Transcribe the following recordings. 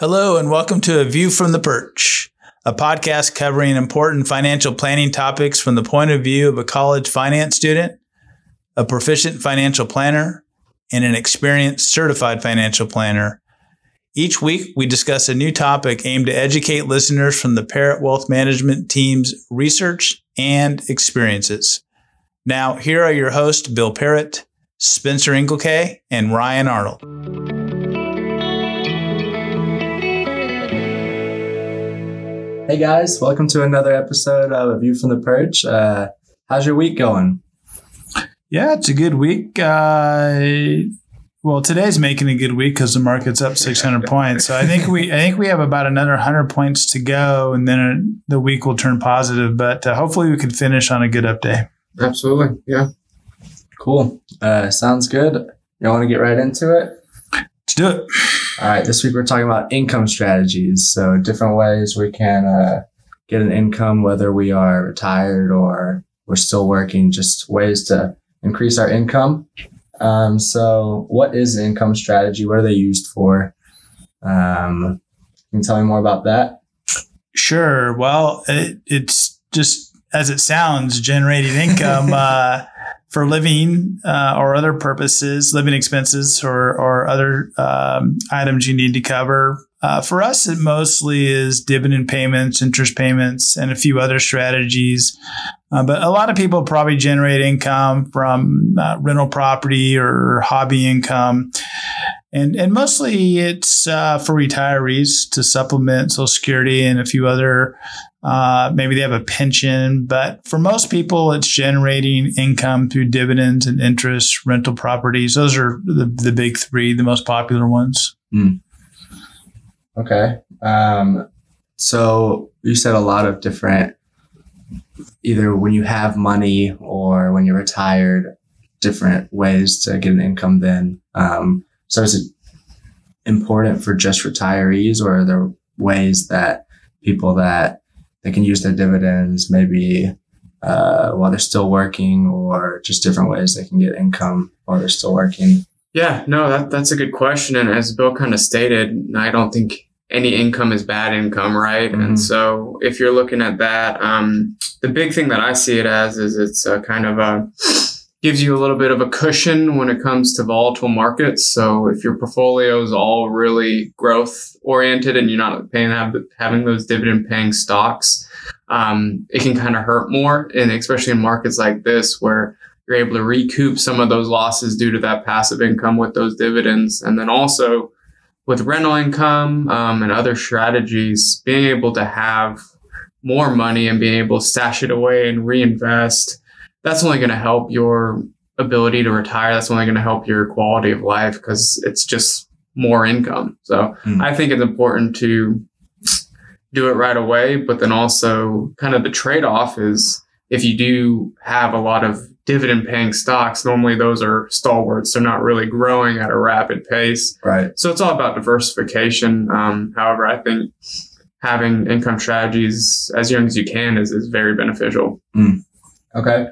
Hello, and welcome to A View from the Perch, a podcast covering important financial planning topics from the point of view of a college finance student, a proficient financial planner, and an experienced certified financial planner. Each week, we discuss a new topic aimed to educate listeners from the Parrott Wealth Management team's research and experiences. Now, here are your hosts, Bill Parrott, Spencer Inglekay, and Ryan Arnold. Hey guys, welcome to another episode of A View from the Perch. Uh, how's your week going? Yeah, it's a good week. Uh, well, today's making a good week because the market's up 600 points. So I think we I think we have about another 100 points to go, and then the week will turn positive. But uh, hopefully, we can finish on a good up day. Absolutely, yeah. Cool. Uh, sounds good. You want to get right into it? Let's do it. All right. This week we're talking about income strategies. So different ways we can uh, get an income, whether we are retired or we're still working. Just ways to increase our income. Um, so, what is an income strategy? What are they used for? Um, can you tell me more about that? Sure. Well, it, it's just as it sounds, generating income uh, for living uh, or other purposes, living expenses or, or other um, items you need to cover. Uh, for us, it mostly is dividend payments, interest payments, and a few other strategies. Uh, but a lot of people probably generate income from uh, rental property or hobby income. And, and mostly it's uh, for retirees to supplement Social Security and a few other, uh, maybe they have a pension. But for most people, it's generating income through dividends and interest, rental properties. Those are the, the big three, the most popular ones. Mm. Okay. Um, so you said a lot of different, either when you have money or when you're retired, different ways to get an income then. Um, so is it important for just retirees or are there ways that people that they can use their dividends maybe uh, while they're still working or just different ways they can get income while they're still working? Yeah, no, that, that's a good question. And as Bill kind of stated, I don't think any income is bad income, right? Mhm. And so if you're looking at that, um, the big thing that I see it as is it's a kind of a gives you a little bit of a cushion when it comes to volatile markets. So if your portfolio is all really growth oriented and you're not paying having those dividend paying stocks, um, it can kind of hurt more, and especially in markets like this where you're able to recoup some of those losses due to that passive income with those dividends. And then also with rental income um, and other strategies, being able to have more money and being able to stash it away and reinvest, that's only going to help your ability to retire. That's only going to help your quality of life because it's just more income. So Mm. I think it's important to do it right away, but then also kind of the trade off is if you do have a lot of dividend paying stocks, normally those are stalwarts. They're not really growing at a rapid pace. Right. So it's all about diversification. Um, however, I think having income strategies as young as you can is, is very beneficial. Okay.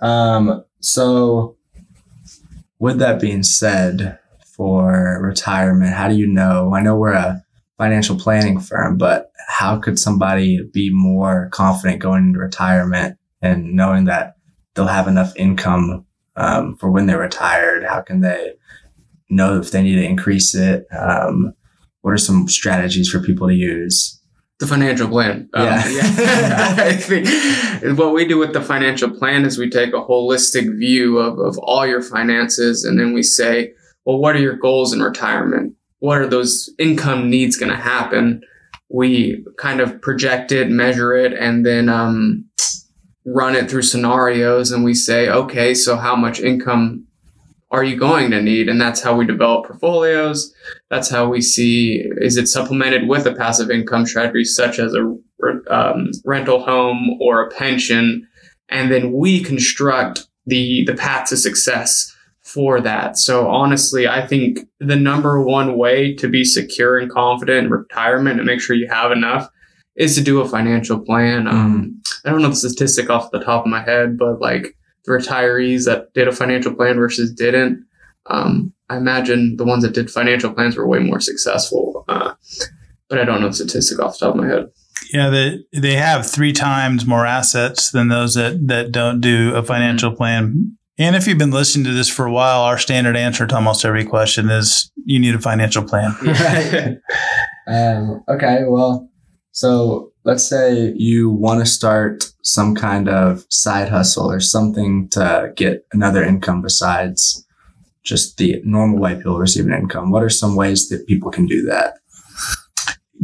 Um, so with that being said, for retirement, how do you know? I know we're a financial planning firm, but how could somebody be more confident going into retirement and knowing that they'll have enough income um, for when they're retired? How can they know if they need to increase it? Um, what are some strategies for people to use? The financial plan. Um, Yeah. yeah. I think what we do with the financial plan is we take a holistic view of, of all your finances and then we say, well, what are your goals in retirement? What are those income needs going to happen? We kind of project it, measure it, and then um, run it through scenarios. And we say, okay, so how much income are you going to need? And that's how we develop portfolios. That's how we see is it supplemented with a passive income strategy such as a um, rental home or a pension, and then we construct the the path to success for that. So honestly, I think the number one way to be secure and confident in retirement and make sure you have enough is to do a financial plan. Um, I don't know the statistic off the top of my head, but like retirees that did a financial plan versus didn't. Um, I imagine the ones that did financial plans were way more successful. Uh, but I don't know the statistic off the top of my head. Yeah, they they have three times more assets than those that that don't do a financial plan. And if you've been listening to this for a while, our standard answer to almost every question is you need a financial plan. Right. um, okay, well, so let's say you want to start some kind of side hustle or something to get another income besides just the normal way people receive an income. What are some ways that people can do that?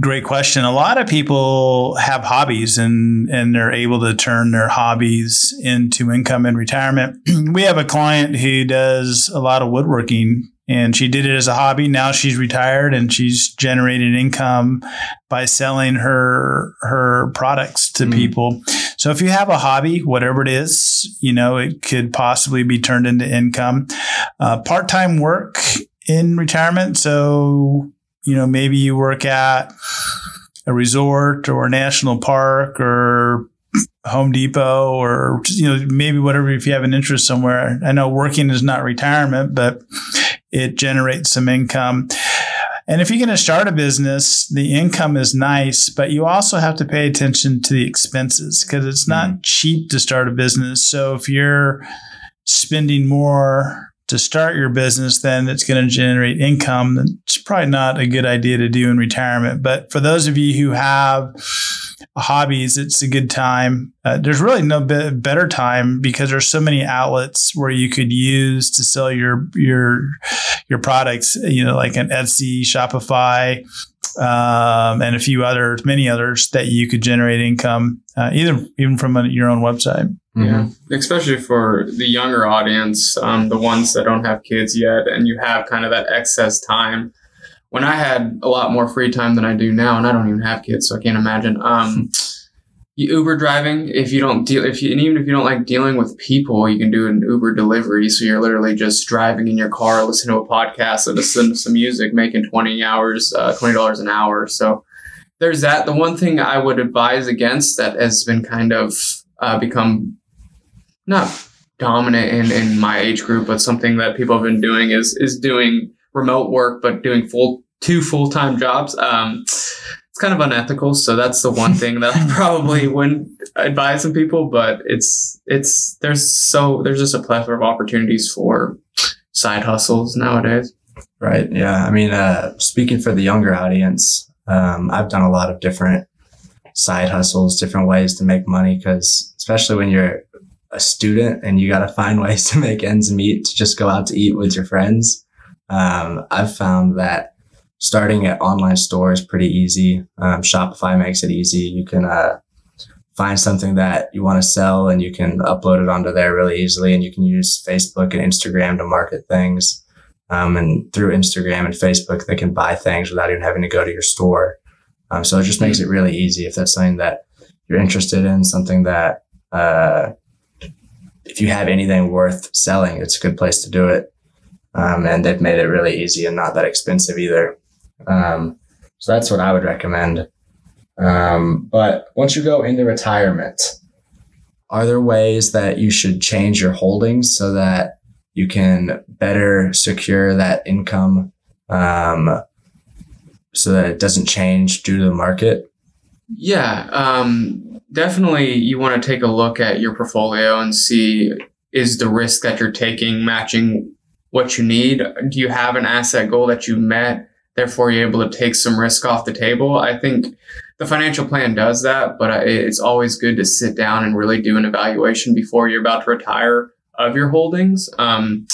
Great question. A lot of people have hobbies and and they're able to turn their hobbies into income in retirement. we have a client who does a lot of woodworking and she did it as a hobby. Now she's retired and she's generating income by selling her her products to Mm. people. So if you have a hobby, whatever it is, you know, it could possibly be turned into income. Uh, Part time work in retirement. So you know, maybe you work at a resort or a national park or Home Depot or you know maybe whatever if you have an interest somewhere. I know working is not retirement, but it generates some income. And if you're going to start a business, the income is nice, but you also have to pay attention to the expenses because it's not mm. cheap to start a business. So if you're spending more to start your business, then it's going to generate income. It's probably not a good idea to do in retirement. But for those of you who have hobbies, it's a good time. Uh, there's really no be- better time because there's so many outlets where you could use to sell your your your products. You know, like an Etsy, Shopify, um, and a few others, many others that you could generate income, uh, either even from a, your own website. Yeah, especially for the younger audience, um, the ones that don't have kids yet, and you have kind of that excess time. When I had a lot more free time than I do now, and I don't even have kids, so I can't imagine. Um, Uber driving, if you don't deal, if you, and even if you don't like dealing with people, you can do an Uber delivery. So you're literally just driving in your car, listening to a podcast, and listen to some music, making twenty hours, uh, twenty dollars an hour. So there's that. The one thing I would advise against that has been kind of uh, become not dominant in, in my age group, but something that people have been doing is is doing remote work, but doing full two full time jobs. Um, it's kind of unethical, so that's the one thing that I probably wouldn't advise some people. But it's it's there's so there's just a plethora of opportunities for side hustles nowadays. Right. Yeah. I mean, uh, speaking for the younger audience, um, I've done a lot of different side hustles, different ways to make money. Cause especially when you're a student and you got to find ways to make ends meet to just go out to eat with your friends. Um, I've found that starting at online store is pretty easy. Um, Shopify makes it easy. You can, uh, find something that you want to sell and you can upload it onto there really easily. And you can use Facebook and Instagram to market things. Um, and through Instagram and Facebook, they can buy things without even having to go to your store. Um, so it just makes it really easy if that's something that you're interested in, something that, uh, if you have anything worth selling, it's a good place to do it. Um, and they've made it really easy and not that expensive either. Um, so that's what I would recommend. Um, but once you go into retirement, are there ways that you should change your holdings so that you can better secure that income um, so that it doesn't change due to the market? Yeah, um, definitely. You want to take a look at your portfolio and see is the risk that you're taking matching what you need? Do you have an asset goal that you met? Therefore, you're able to take some risk off the table. I think the financial plan does that, but it's always good to sit down and really do an evaluation before you're about to retire of your holdings. Um,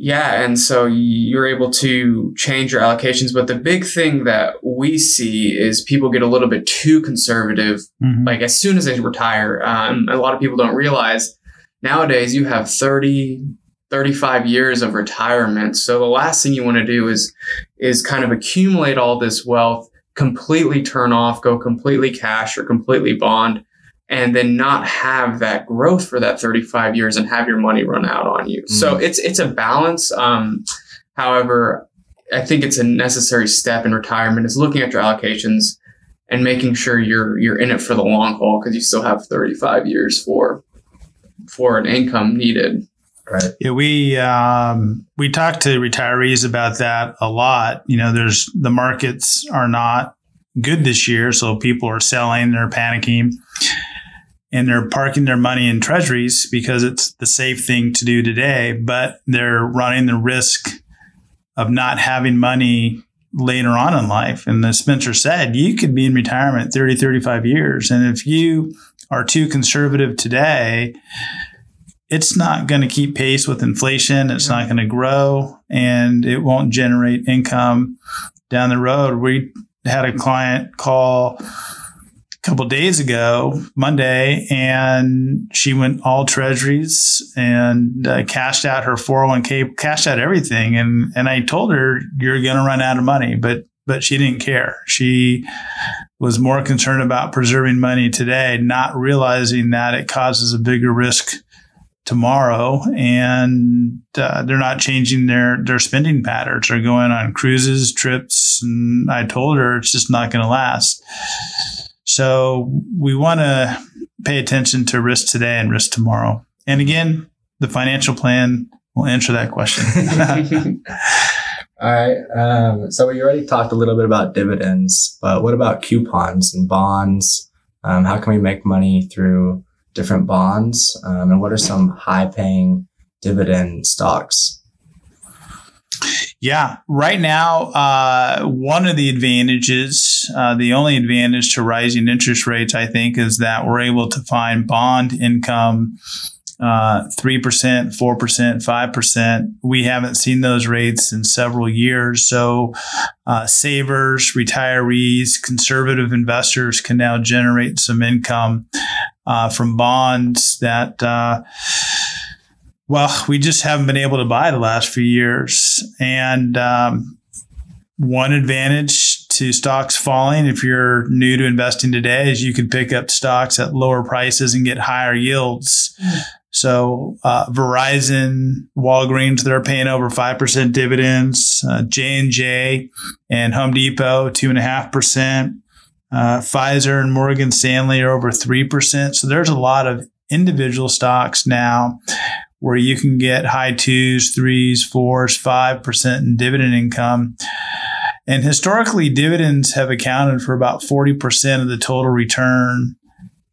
yeah, and so you're able to change your allocations. But the big thing that we see is people get a little bit too conservative Mhm. like as soon as they retire um, a lot of people don't realize nowadays you have 30 35 years of retirement. So the last thing you want to do is is kind of accumulate all this wealth completely turn off go completely cash or completely bond and then not have that growth for that 35 years and have your money run out on you. So it's it's a balance um, however i think it's a necessary step in retirement is looking at your allocations and making sure you're you're in it for the long haul because you still have 35 years for for an income needed Right. Yeah, we um, we talk to retirees about that a lot. You know, there's the markets are not good this year, so people are selling, they're panicking, and they're parking their money in treasuries because it's the safe thing to do today. But they're running the risk of not having money later on in life. And as Spencer said, you could be in retirement 30, 35 years. And if you are too conservative today, it's not going to keep pace with inflation. It's not going to grow and it won't generate income down the road. We had a client call a couple days ago, Monday, and she went all treasuries and uh, cashed out her 401k, cashed out everything. And, and I told her, you're going to run out of money, but, but she didn't care. She was more concerned about preserving money today, not realizing that it causes a bigger risk tomorrow and uh, they're not changing their their spending patterns they're going on cruises trips and i told her it's just not going to last so we want to pay attention to risk today and risk tomorrow and again the financial plan will answer that question All right. Um, so we already talked a little bit about dividends, but what about coupons and bonds? Um, how can we make money through different bonds? Um, and what are some high paying dividend stocks? Yeah, right now, uh, one of the advantages, uh, the only advantage to rising interest rates, I think, is that we're able to find bond income uh, 3%, 4%, 5%. We haven't seen those rates in several years. So, uh, savers, retirees, conservative investors can now generate some income uh, from bonds that, uh, well, we just haven't been able to buy the last few years. And um, one advantage to stocks falling, if you're new to investing today, is you can pick up stocks at lower prices and get higher yields. Mm. So uh, Verizon, Walgreens, they're paying over five percent dividends. Uh, J and J and Home Depot, two and a half percent. Uh, Pfizer and Morgan Stanley are over three percent. So there's a lot of individual stocks now where you can get high twos, threes, fours, five percent in dividend income. And historically, dividends have accounted for about 40% of the total return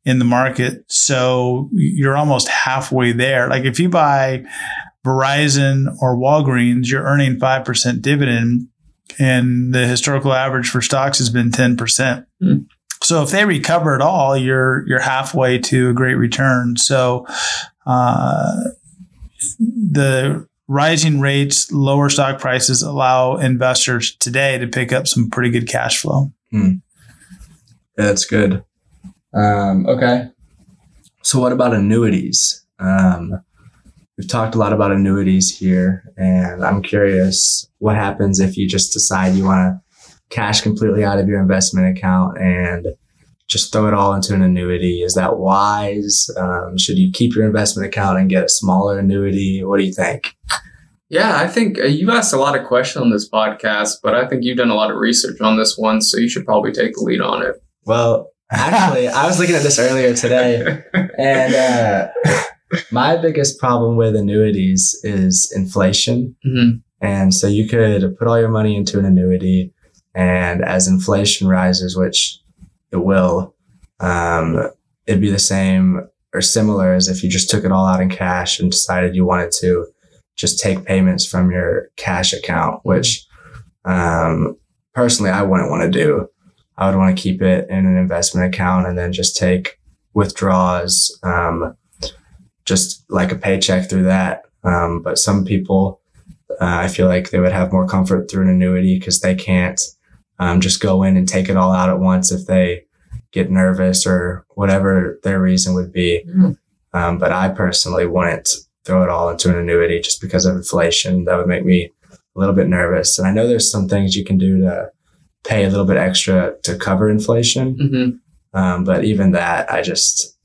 in the market. So you're almost halfway there. Like if you buy Verizon or Walgreens, you're earning 5% dividend and the historical average for stocks has been 10%. Mm. So if they recover at all, you're you're halfway to a great return. So uh, the rising rates, lower stock prices allow investors today to pick up some pretty good cash flow. Mm. That's good. Um, okay. So what about annuities? Um, we've talked a lot about annuities here, and I'm curious what happens if you just decide you want to cash completely out of your investment account and just throw it all into an annuity. Is that wise? Um, should you keep your investment account and get a smaller annuity? What do you think? Yeah, I think uh, you've asked a lot of questions on this podcast, but I think you've done a lot of research on this one, so you should probably take the lead on it. Well, Actually, I was looking at this earlier today, and uh, my biggest problem with annuities is inflation. Mm-hmm. And so you could put all your money into an annuity, and as inflation rises, which it will, um, it'd be the same or similar as if you just took it all out in cash and decided you wanted to just take payments from your cash account, which um, personally I wouldn't want to do. I would want to keep it in an investment account and then just take withdrawals, um, just like a paycheck through that. Um, but some people, uh, I feel like they would have more comfort through an annuity because they can't um, just go in and take it all out at once if they get nervous or whatever their reason would be. Mm-hmm. Um, but I personally wouldn't throw it all into an annuity just because of inflation. That would make me a little bit nervous. And I know there's some things you can do to pay a little bit extra to cover inflation. Mm-hmm. Um, but even that, I just,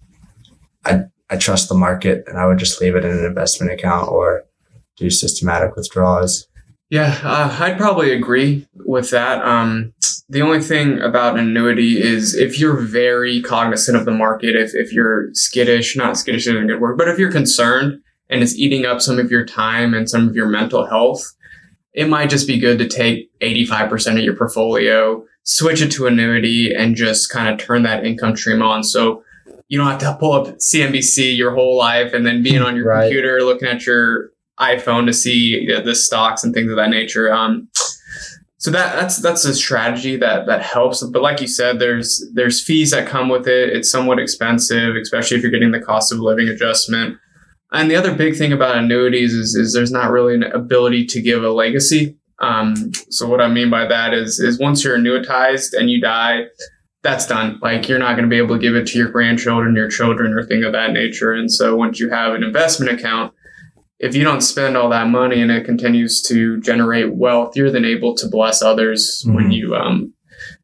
I, I trust the market and I would just leave it in an investment account or do systematic withdrawals. Yeah, uh, I'd probably agree with that. Um, the only thing about an annuity is if you're very cognizant of the market, if, if you're skittish, not skittish isn't a good word, but if you're concerned and it's eating up some of your time and some of your mental health, it might just be good to take 85% of your portfolio, switch it to annuity, and just kind of turn that income stream on. So you don't have to pull up CNBC your whole life and then being on your Right. computer looking at your iPhone to see the, the stocks and things of that nature. Um, so that that's that's a strategy that that helps. But like you said, there's there's fees that come with it. It's somewhat expensive, especially if you're getting the cost of living adjustment. And the other big thing about annuities is, is there's not really an ability to give a legacy. Um, so what I mean by that is is once you're annuitized and you die, that's done. Like you're not going to be able to give it to your grandchildren, your children, or thing of that nature. And so once you have an investment account, if you don't spend all that money and it continues to generate wealth, you're then able to bless others when Mhm. you um,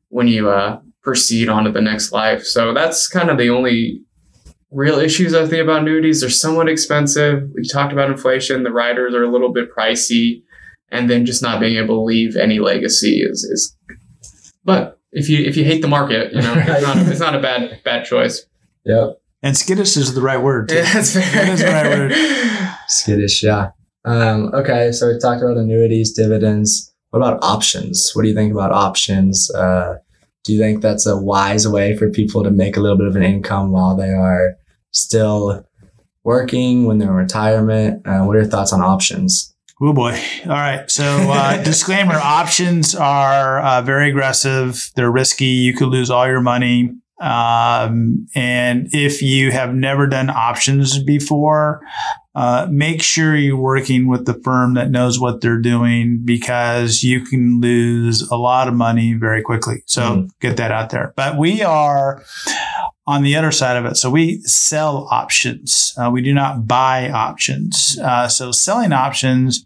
when you uh, proceed on to the next life. So that's kind of the only real issues I think about annuities. They're somewhat expensive. We talked about inflation. The riders are a little bit pricey, and then just not being able to leave any legacy is. is but if you if you hate the market, you know it's not it's not a bad bad choice. Yep. And skittish is the right word. too. Yeah, that's fair. That is the right word. Skittish, yeah. Um, okay, so we talked about annuities, dividends. What about options? What do you think about options? Uh, do you think that's a wise way for people to make a little bit of an income while they are still working, when they're in retirement? Uh, what are your thoughts on options? Oh boy. All right. So, uh, disclaimer options are uh, very aggressive. They're risky. You could lose all your money. Um, and if you have never done options before, uh, make sure you're working with the firm that knows what they're doing because you can lose a lot of money very quickly. So, Mhm. get that out there. But we are on the other side of it. So we sell options. Uh, we do not buy options. Uh, so selling options,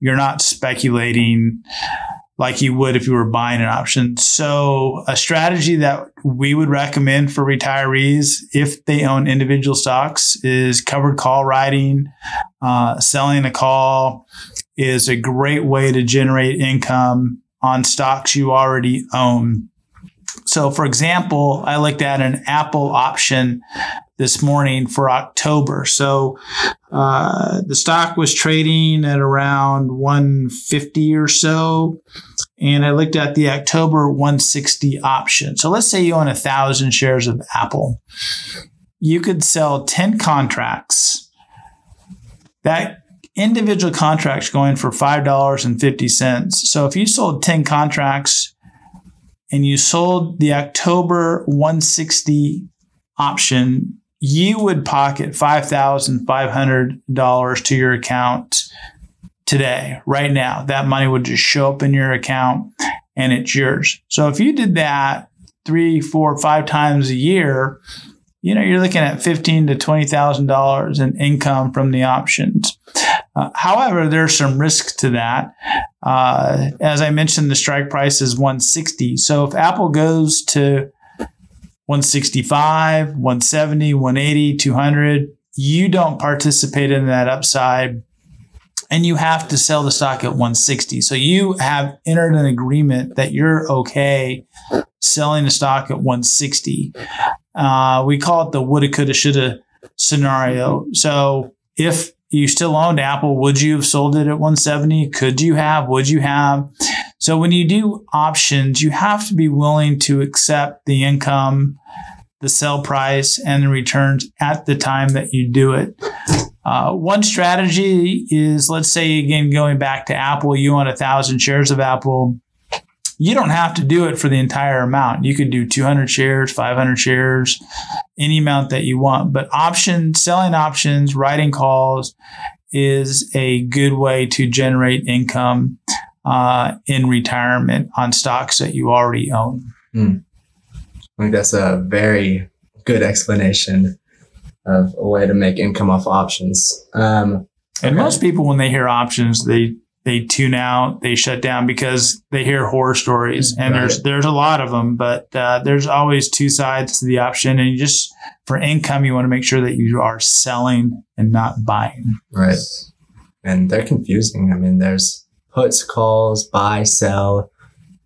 you're not speculating like you would if you were buying an option. So a strategy that we would recommend for retirees if they own individual stocks is covered call writing. Uh, selling a call is a great way to generate income on stocks you already own. So, for example, I looked at an Apple option this morning for October. So, uh, the stock was trading at around 150 or so. And I looked at the October 160 option. So, let's say you own a thousand shares of Apple. You could sell 10 contracts. That individual contract's going for $5.50. So, if you sold 10 contracts, and you sold the October 160 option, you would pocket $5,500 to your account today, right now. That money would just show up in your account and it's yours. So if you did that three, four, five times a year, you know, you're looking at fifteen to twenty thousand dollars in income from the options. Uh, however, there's some risk to that. Uh, as I mentioned, the strike price is 160. So if Apple goes to 165, 170, 180, 200, you don't participate in that upside and you have to sell the stock at 160. So you have entered an agreement that you're okay selling the stock at 160. Uh, we call it the woulda, coulda, shoulda scenario. So if you still owned Apple, would you have sold it at 170? Could you have? Would you have? So when you do options, you have to be willing to accept the income, the sell price, and the returns at the time that you do it. Uh, one strategy is, let's say, again, going back to Apple, you own a thousand shares of Apple. You don't have to do it for the entire amount. You could do 200 shares, 500 shares, any amount that you want. But option selling options, writing calls is a good way to generate income uh, in retirement on stocks that you already own. I think that's a very good explanation of a way to make income off options. Um, And Okay. most people, when they hear options, they they tune out, they shut down because they hear horror stories, and Right. there's there's a lot of them. But uh, there's always two sides to the option, and you just for income, you want to make sure that you are selling and not buying. right. And they're confusing. I mean, there's puts, calls, buy, sell.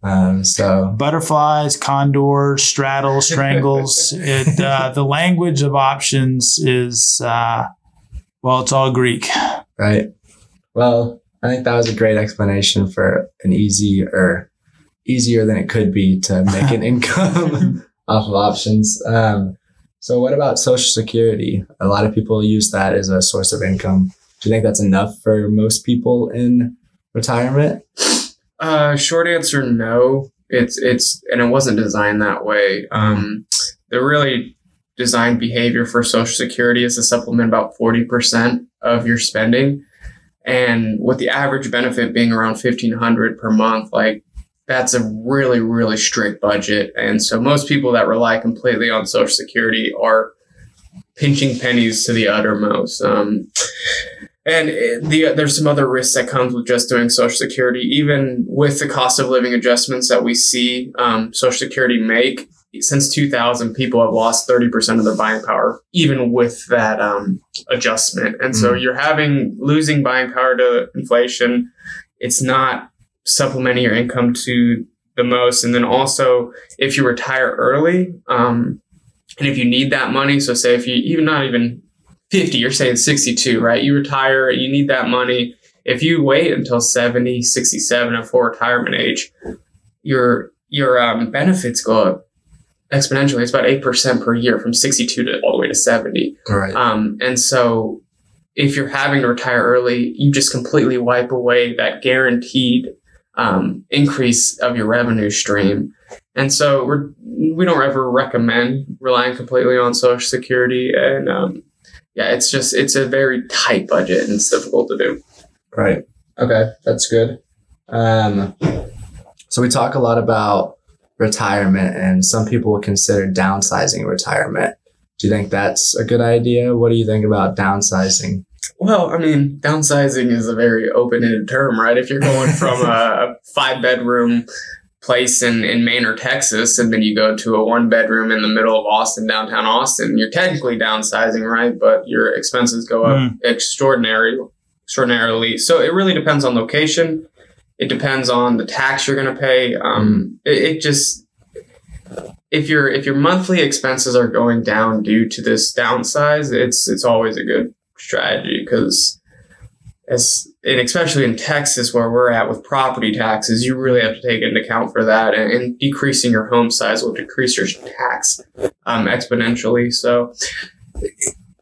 Um, so Butterflies, condors, straddles, strangles. it uh, the language of options is uh, Well, it's all Greek. Right. Well, I think that was a great explanation for an easy or easier than it could be to make an income off of options. Um, so, what about Social Security? A lot of people use that as a source of income. Do you think that's enough for most people in retirement? Uh, short answer, no. It's it's and it wasn't designed that way. Um, the really designed behavior for Social Security is to supplement about forty percent of your spending, and with the average benefit being around fifteen hundred per month, like that's a really really strict budget, and so most people that rely completely on Social Security are pinching pennies to the uttermost. Um, and the, there's some other risks that comes with just doing Social Security, even with the cost of living adjustments that we see um, Social Security make. Since 2000, people have lost 30% of their buying power, even with that um, adjustment. And so Mm. you're having losing buying power to inflation. It's not supplementing your income to the most. And then also, if you retire early, um, and if you need that money, so say if you even not even 50, you're saying 62, right? You retire, you need that money. If you wait until 70, 67 and full retirement age, your your um, benefits go up exponentially. It's about 8% per year from 62 to all the way to 70. Right. Um, and so if you're having to retire early, you just completely wipe away that guaranteed um, increase of your revenue stream. And so we're, we don't ever recommend relying completely on Social Security. And um, yeah, it's just, it's a very tight budget and it's difficult to do. Right. Okay, that's good. Um, so we talk a lot about retirement, and some people would consider downsizing retirement. Do you think that's a good idea? What do you think about downsizing? Well, I mean, downsizing is a very open-ended term, right? If you're going from a five-bedroom place in, in Maine or Texas, and then you go to a one-bedroom in the middle of Austin, downtown Austin, you're technically downsizing, right? But your expenses go up Mm. extraordinary, extraordinarily. So it really depends on location. It depends on the tax you're going to pay. Um, it, it just if your if your monthly expenses are going down due to this downsize, it's it's always a good strategy because as and especially in Texas where we're at with property taxes, you really have to take into account for that, and, and decreasing your home size will decrease your tax um, exponentially. So,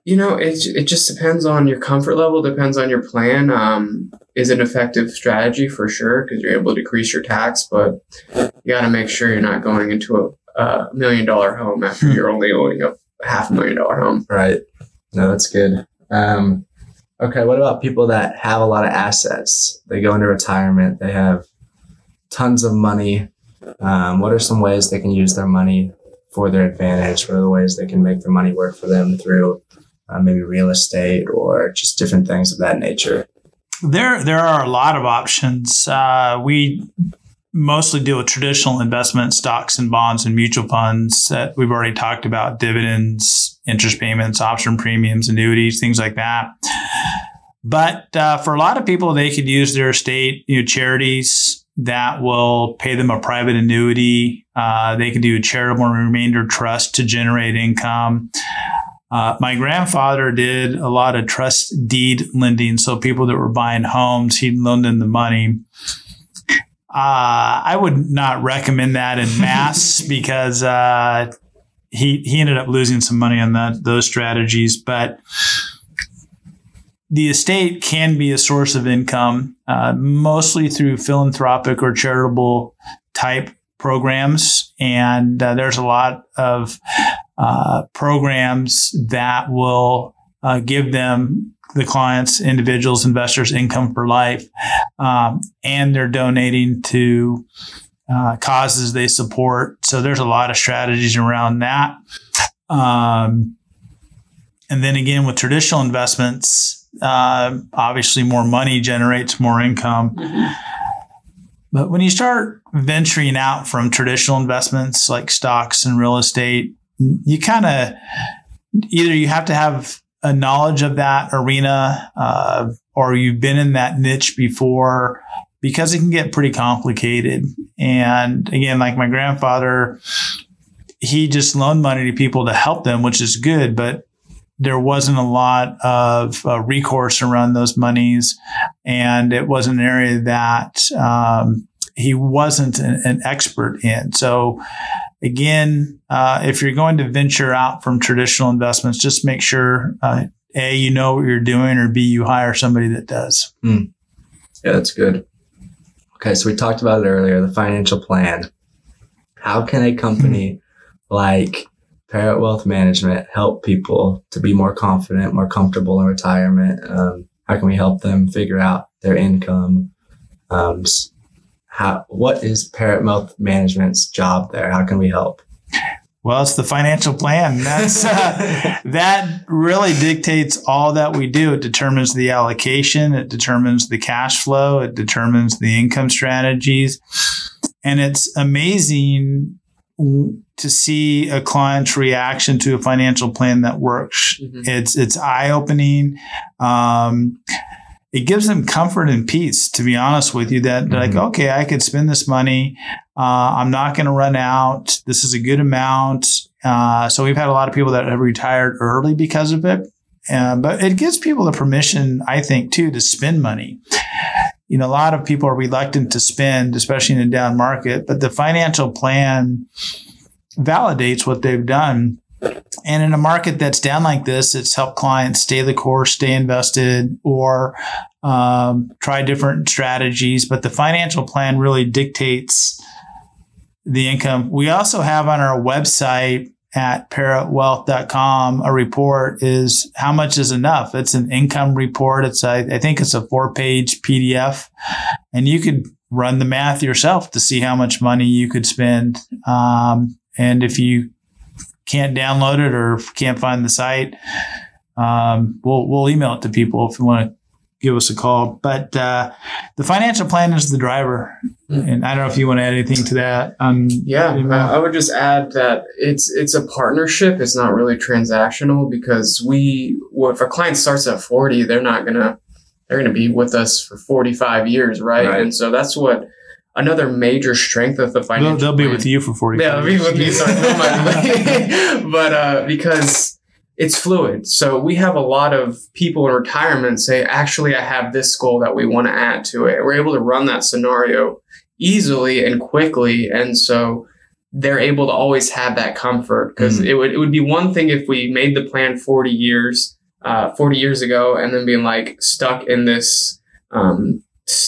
you know, it it just depends on your comfort level, depends on your plan. Um, is an effective strategy for sure because you're able to decrease your tax, but you got to make sure you're not going into a, a million dollar home after Hmm. you're only owning a half million dollar home. Right. No, that's good. Um, okay, what about people that have a lot of assets? They go into retirement, they have tons of money. Um, what are some ways they can use their money for their advantage? What are the ways they can make their money work for them through uh, maybe real estate or just different things of that nature? There, there are a lot of options. Uh, we mostly deal with traditional investment stocks and bonds and mutual funds that we've already talked about dividends, interest payments, option premiums, annuities, things like that. But uh, for a lot of people, they could use their estate, you know, charities that will pay them a private annuity. Uh, they can do a charitable remainder trust to generate income. Uh, my grandfather did a lot of trust deed lending. So people that were buying homes, he'd loan them the money. Uh, I would not recommend that in mass because uh, he he ended up losing some money on that those strategies. But the estate can be a source of income, uh, mostly through philanthropic or charitable type programs, and uh, there's a lot of uh, programs that will uh, give them the clients, individuals, investors income for life, um, and they're donating to uh, causes they support. So there's a lot of strategies around that. Um, and then again, with traditional investments, uh, obviously more money generates more income. But when you start venturing out from traditional investments like stocks and real estate, you kind of either you have to have a knowledge of that arena uh, or you've been in that niche before because it can get pretty complicated. And again, like my grandfather, he just loaned money to people to help them, which is good, but there wasn't a lot of uh, recourse around those monies, and it was an area that um, he wasn't an, an, expert in. So, again, uh, if you're going to venture out from traditional investments, just make sure uh, a you know what you're doing, or b you hire somebody that does. Mm. Yeah, that's good. Okay, so we talked about it earlier, the financial plan. How can a company like Parrott Wealth Management help people to be more confident, more comfortable in retirement? Um, how can we help them figure out their income? Um, how, what is Parrott Wealth Management's job there? How can we help? Well, it's the financial plan. That's uh, that really dictates all that we do. It determines the allocation, it determines the cash flow, it determines the income strategies, and it's amazing to see a client's reaction to a financial plan that works. Mm-hmm. It's it's eye opening. Um, it gives them comfort and peace. To be honest with you, that mm-hmm. like okay, I could spend this money. Uh, I'm not going to run out. This is a good amount. Uh, so we've had a lot of people that have retired early because of it. Uh, but it gives people the permission, I think, too, to spend money you know, a lot of people are reluctant to spend, especially in a down market, but the financial plan validates what they've done. And in a market that's down like this, it's helped clients stay the course, stay invested, or um, try different strategies. But the financial plan really dictates the income. We also have on our website at parrottwealth.com a report is how much is enough it's an income report it's a, I think it's a four page pdf and you could run the math yourself to see how much money you could spend um, and if you can't download it or can't find the site um, we'll, we'll email it to people if you want to give us a call. But uh, the financial plan is the driver, mm-hmm. and I don't know if you want to add anything to that. Um, yeah, I would just add that it's it's a partnership. It's not really transactional because we, well, if a client starts at forty, they're not gonna they're gonna be with us for forty five years, right? right? And so that's what. Another major strength of the financial. They'll, they'll be with you for forty. Yeah, they'll be with me. Sorry, but uh, because it's fluid. So we have a lot of people in retirement say, actually, I have this goal that we want to add to it. We're able to run that scenario easily and quickly. And so they're able to always have that comfort because mm-hmm. it would, it would be one thing if we made the plan 40 years, uh, 40 years ago and then being like stuck in this, um,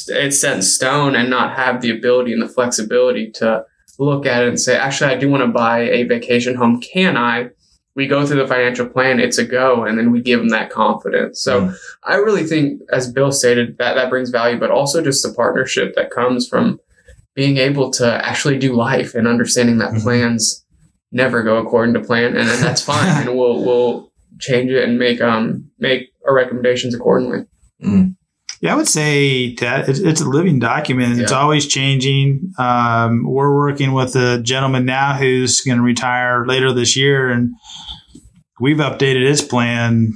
it's set in stone and not have the ability and the flexibility to look at it and say, actually, I do want to buy a vacation home. Can I? we go through the financial plan, it's a go, and then we give them that confidence. So mm. I really think, as Bill stated, that that brings value, but also just the partnership that comes from being able to actually do life and understanding that mm. plans never go according to plan, and then that's fine, and we'll we'll change it and make um make our recommendations accordingly. Mm. Yeah, I would say that it's a living document. Yeah. It's always changing. Um, we're working with a gentleman now who's going to retire later this year, and we've updated his plan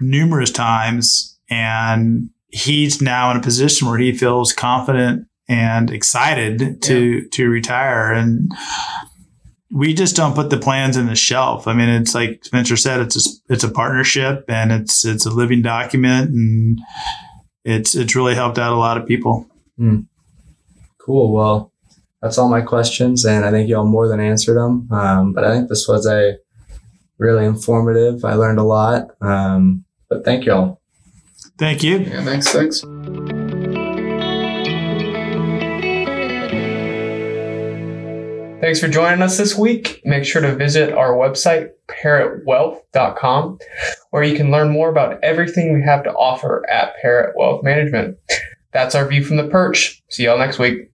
numerous times. And he's now in a position where he feels confident and excited to yeah. to retire. And we just don't put the plans in the shelf. I mean, it's like Spencer said, it's a, it's a partnership and it's it's a living document and it's it's really helped out a lot of people. Mm. Cool. Well, that's all my questions, and I think y'all more than answered them. Um, but I think this was a really informative. I learned a lot. Um, but thank y'all. Thank you. Yeah. Thanks. Thanks. Thanks for joining us this week. Make sure to visit our website, parrottwealth.com, where you can learn more about everything we have to offer at Parrott Wealth Management. That's our view from the perch. See y'all next week.